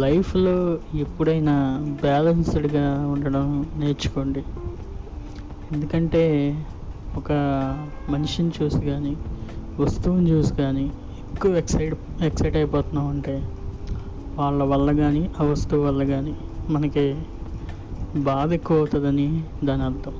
లైఫ్లో ఎప్పుడైనా బ్యాలెన్స్డ్గా ఉండడం నేర్చుకోండి. ఎందుకంటే ఒక మనిషిని చూసి కానీ వస్తువుని చూసి కానీ ఎక్కువ ఎక్సైట్ ఎక్సైట్ అయిపోతున్నాం అంటే వాళ్ళ వల్ల కానీ ఆ వస్తువు వల్ల కానీ మనకి బాధ ఎక్కువ అవుతుందని దాని అర్థం.